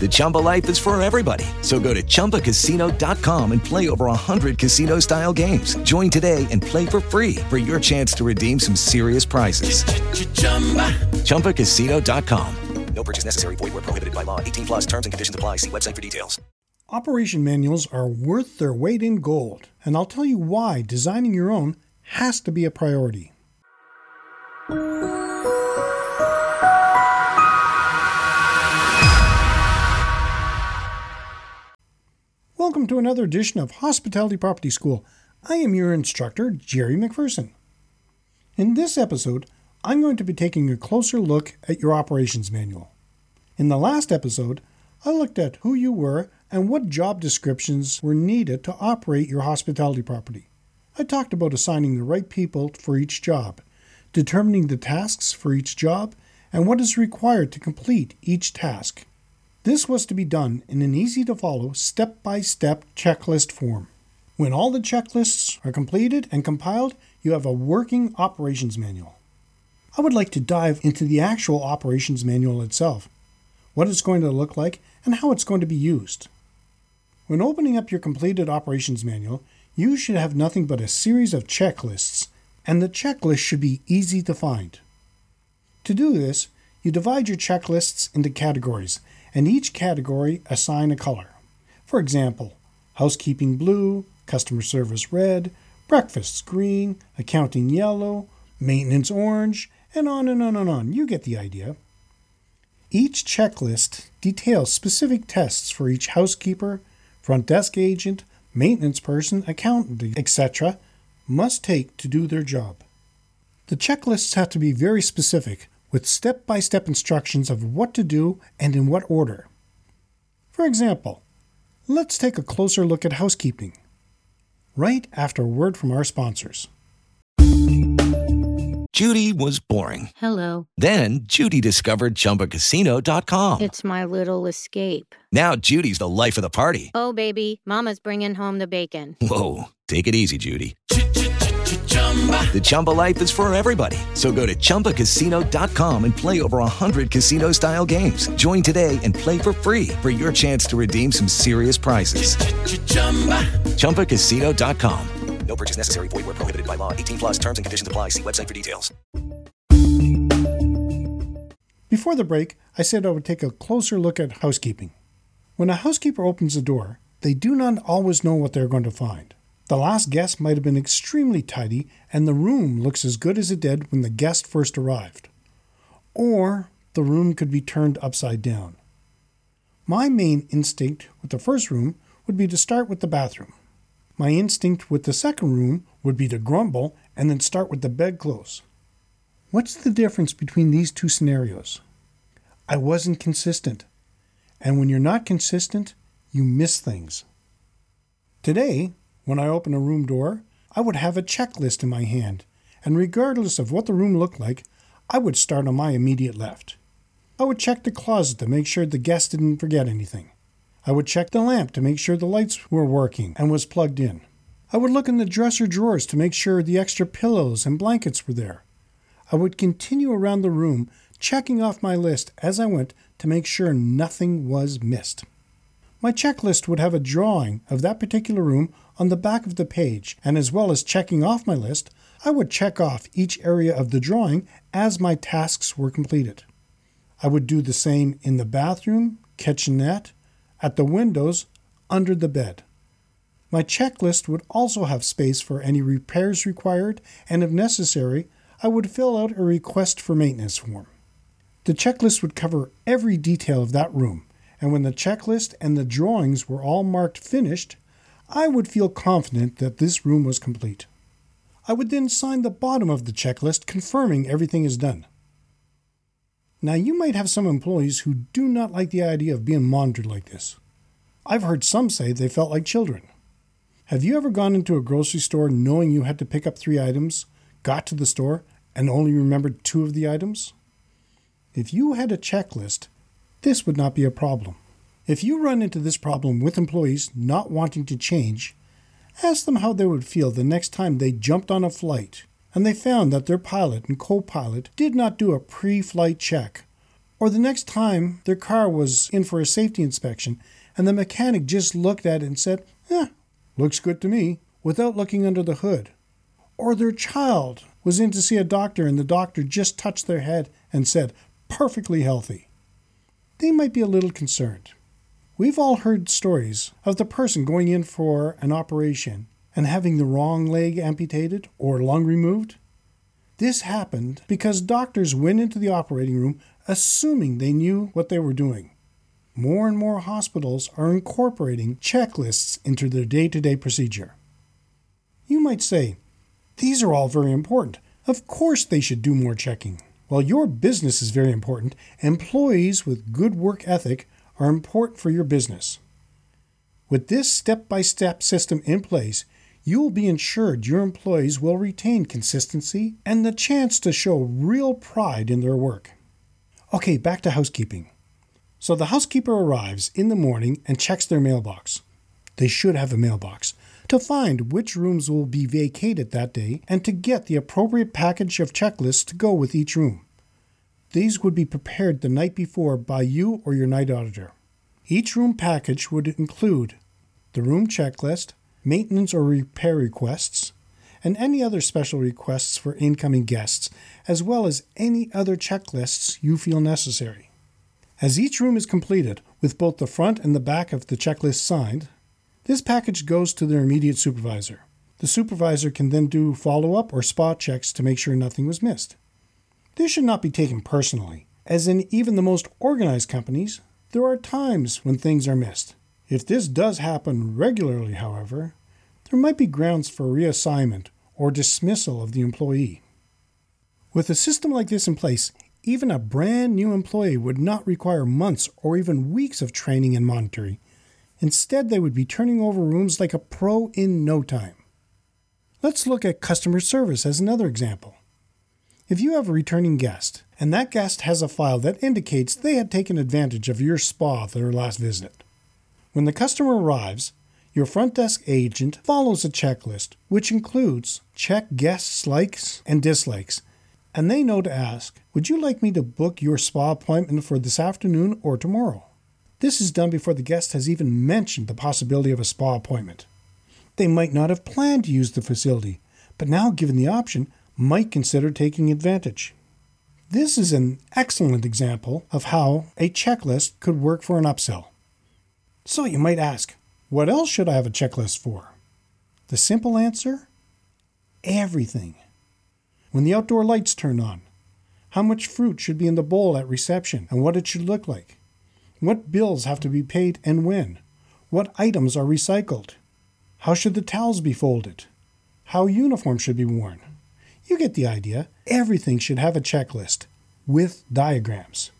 The Chumba life is for everybody. So go to ChumbaCasino.com and play over 100 casino style games. Join today and play for free for your chance to redeem some serious prizes. ChumbaCasino.com. No purchase necessary. Void where prohibited by law. 18 plus terms and conditions apply. See website for details. Operation manuals are worth their weight in gold. And I'll tell you why designing your own has to be a priority. To another edition of Hospitality Property School. I am your instructor, Jerry McPherson. In this episode, I'm going to be taking a closer look at your operations manual. In the last episode, I looked at who you were and what job descriptions were needed to operate your hospitality property. I talked about assigning the right people for each job, determining the tasks for each job, and what is required to complete each task. This was to be done in an easy to follow, step by step checklist form. When all the checklists are completed and compiled, you have a working operations manual. I would like to dive into the actual operations manual itself, what it's going to look like, and how it's going to be used. When opening up your completed operations manual, you should have nothing but a series of checklists, and the checklist should be easy to find. To do this, you divide your checklists into categories and each category assign a color. For example, housekeeping blue, customer service red, breakfast green, accounting yellow, maintenance orange, and on and on and on. You get the idea. Each checklist details specific tests for each housekeeper, front desk agent, maintenance person, accountant, etc., must take to do their job. The checklists have to be very specific with step by step instructions of what to do and in what order. For example, let's take a closer look at housekeeping. Right after a word from our sponsors. Judy was boring. Hello. Then Judy discovered ChumbaCasino.com. It's my little escape. Now Judy's the life of the party. Oh, baby. Mama's bringing home the bacon. Whoa. Take it easy, Judy. The Chumba life is for everybody. So go to ChumbaCasino.com and play over 100 casino style games. Join today and play for free for your chance to redeem some serious prizes. ChumbaCasino.com. No purchase necessary. Void where prohibited by law. 18 plus terms and conditions apply. See website for details. Before the break, I said I would take a closer look at housekeeping. When a housekeeper opens the door, they do not always know what they're going to find. The last guest might have been extremely tidy, and the room looks as good as it did when the guest first arrived. Or the room could be turned upside down. My main instinct with the first room would be to start with the bathroom. My instinct with the second room would be to grumble and then start with the bedclothes. What's the difference between these two scenarios? I wasn't consistent. And when you're not consistent, you miss things. Today, when I open a room door, I would have a checklist in my hand, and regardless of what the room looked like, I would start on my immediate left. I would check the closet to make sure the guest didn't forget anything. I would check the lamp to make sure the lights were working and was plugged in. I would look in the dresser drawers to make sure the extra pillows and blankets were there. I would continue around the room, checking off my list as I went to make sure nothing was missed. My checklist would have a drawing of that particular room on the back of the page, and as well as checking off my list, I would check off each area of the drawing as my tasks were completed. I would do the same in the bathroom, kitchenette, at the windows, under the bed. My checklist would also have space for any repairs required, and if necessary, I would fill out a request for maintenance form. The checklist would cover every detail of that room, and when the checklist and the drawings were all marked finished, I would feel confident that this room was complete. I would then sign the bottom of the checklist confirming everything is done. Now, you might have some employees who do not like the idea of being monitored like this. I've heard some say they felt like children. Have you ever gone into a grocery store knowing you had to pick up three items, got to the store, and only remembered two of the items? If you had a checklist, this would not be a problem. If you run into this problem with employees not wanting to change, ask them how they would feel the next time they jumped on a flight and they found that their pilot and co pilot did not do a pre flight check, or the next time their car was in for a safety inspection and the mechanic just looked at it and said, Eh, looks good to me, without looking under the hood. Or their child was in to see a doctor and the doctor just touched their head and said, perfectly healthy. They might be a little concerned. We've all heard stories of the person going in for an operation and having the wrong leg amputated or lung removed. This happened because doctors went into the operating room assuming they knew what they were doing. More and more hospitals are incorporating checklists into their day to day procedure. You might say, these are all very important. Of course, they should do more checking. While your business is very important, employees with good work ethic are important for your business. With this step by step system in place, you will be ensured your employees will retain consistency and the chance to show real pride in their work. Okay, back to housekeeping. So the housekeeper arrives in the morning and checks their mailbox. They should have a mailbox to find which rooms will be vacated that day and to get the appropriate package of checklists to go with each room. These would be prepared the night before by you or your night auditor. Each room package would include the room checklist, maintenance or repair requests, and any other special requests for incoming guests, as well as any other checklists you feel necessary. As each room is completed, with both the front and the back of the checklist signed, this package goes to their immediate supervisor. The supervisor can then do follow up or spot checks to make sure nothing was missed. This should not be taken personally, as in even the most organized companies, there are times when things are missed. If this does happen regularly, however, there might be grounds for reassignment or dismissal of the employee. With a system like this in place, even a brand new employee would not require months or even weeks of training and monitoring. Instead, they would be turning over rooms like a pro in no time. Let's look at customer service as another example. If you have a returning guest, and that guest has a file that indicates they had taken advantage of your spa at their last visit, when the customer arrives, your front desk agent follows a checklist, which includes check guests' likes and dislikes, and they know to ask, Would you like me to book your spa appointment for this afternoon or tomorrow? This is done before the guest has even mentioned the possibility of a spa appointment. They might not have planned to use the facility, but now given the option, might consider taking advantage. This is an excellent example of how a checklist could work for an upsell. So you might ask, what else should I have a checklist for? The simple answer everything. When the outdoor lights turn on, how much fruit should be in the bowl at reception and what it should look like, what bills have to be paid and when, what items are recycled, how should the towels be folded, how uniforms should be worn, you get the idea. Everything should have a checklist with diagrams.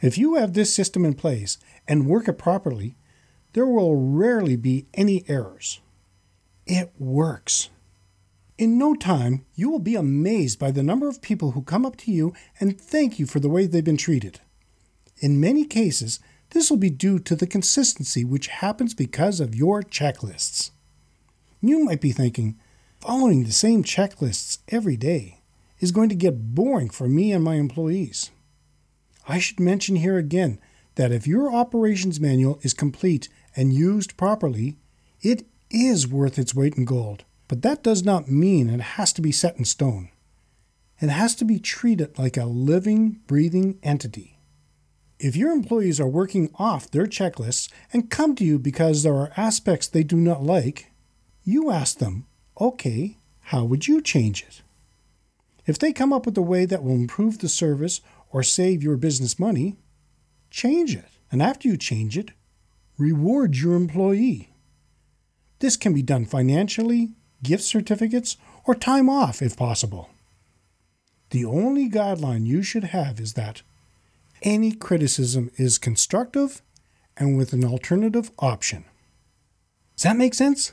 If you have this system in place and work it properly, there will rarely be any errors. It works. In no time, you will be amazed by the number of people who come up to you and thank you for the way they've been treated. In many cases, this will be due to the consistency which happens because of your checklists. You might be thinking, Following the same checklists every day is going to get boring for me and my employees. I should mention here again that if your operations manual is complete and used properly, it is worth its weight in gold. But that does not mean it has to be set in stone. It has to be treated like a living, breathing entity. If your employees are working off their checklists and come to you because there are aspects they do not like, you ask them Okay, how would you change it? If they come up with a way that will improve the service or save your business money, change it. And after you change it, reward your employee. This can be done financially, gift certificates, or time off if possible. The only guideline you should have is that any criticism is constructive and with an alternative option. Does that make sense?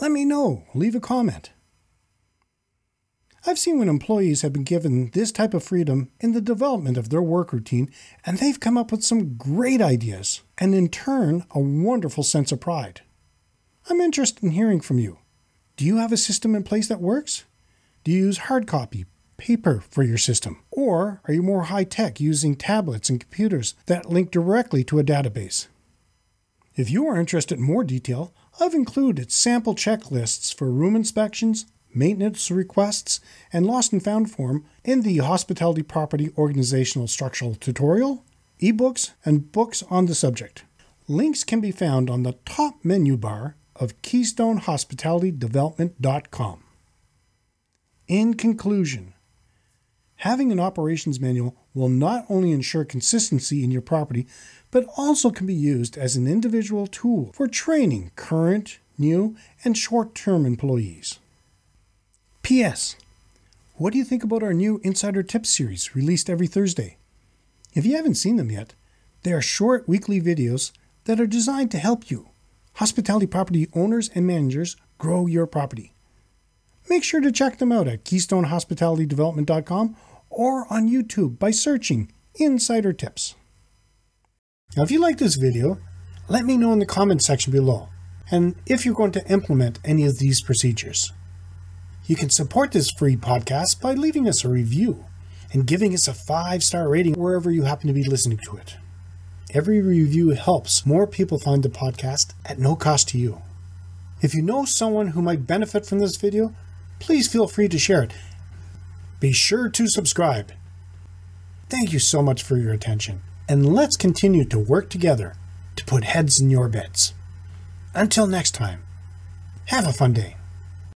Let me know. Leave a comment. I've seen when employees have been given this type of freedom in the development of their work routine, and they've come up with some great ideas, and in turn, a wonderful sense of pride. I'm interested in hearing from you. Do you have a system in place that works? Do you use hard copy, paper for your system? Or are you more high tech using tablets and computers that link directly to a database? If you are interested in more detail, I've included sample checklists for room inspections, maintenance requests, and lost and found form in the Hospitality Property Organizational Structural Tutorial, ebooks, and books on the subject. Links can be found on the top menu bar of KeystoneHospitalityDevelopment.com. In conclusion, having an operations manual will not only ensure consistency in your property, but also can be used as an individual tool for training current, new, and short term employees. P.S. What do you think about our new Insider Tips series released every Thursday? If you haven't seen them yet, they are short weekly videos that are designed to help you, hospitality property owners and managers, grow your property. Make sure to check them out at KeystoneHospitalityDevelopment.com or on YouTube by searching Insider Tips. Now, if you like this video, let me know in the comments section below, and if you're going to implement any of these procedures. You can support this free podcast by leaving us a review and giving us a five star rating wherever you happen to be listening to it. Every review helps more people find the podcast at no cost to you. If you know someone who might benefit from this video, please feel free to share it. Be sure to subscribe. Thank you so much for your attention, and let's continue to work together to put heads in your beds. Until next time, have a fun day.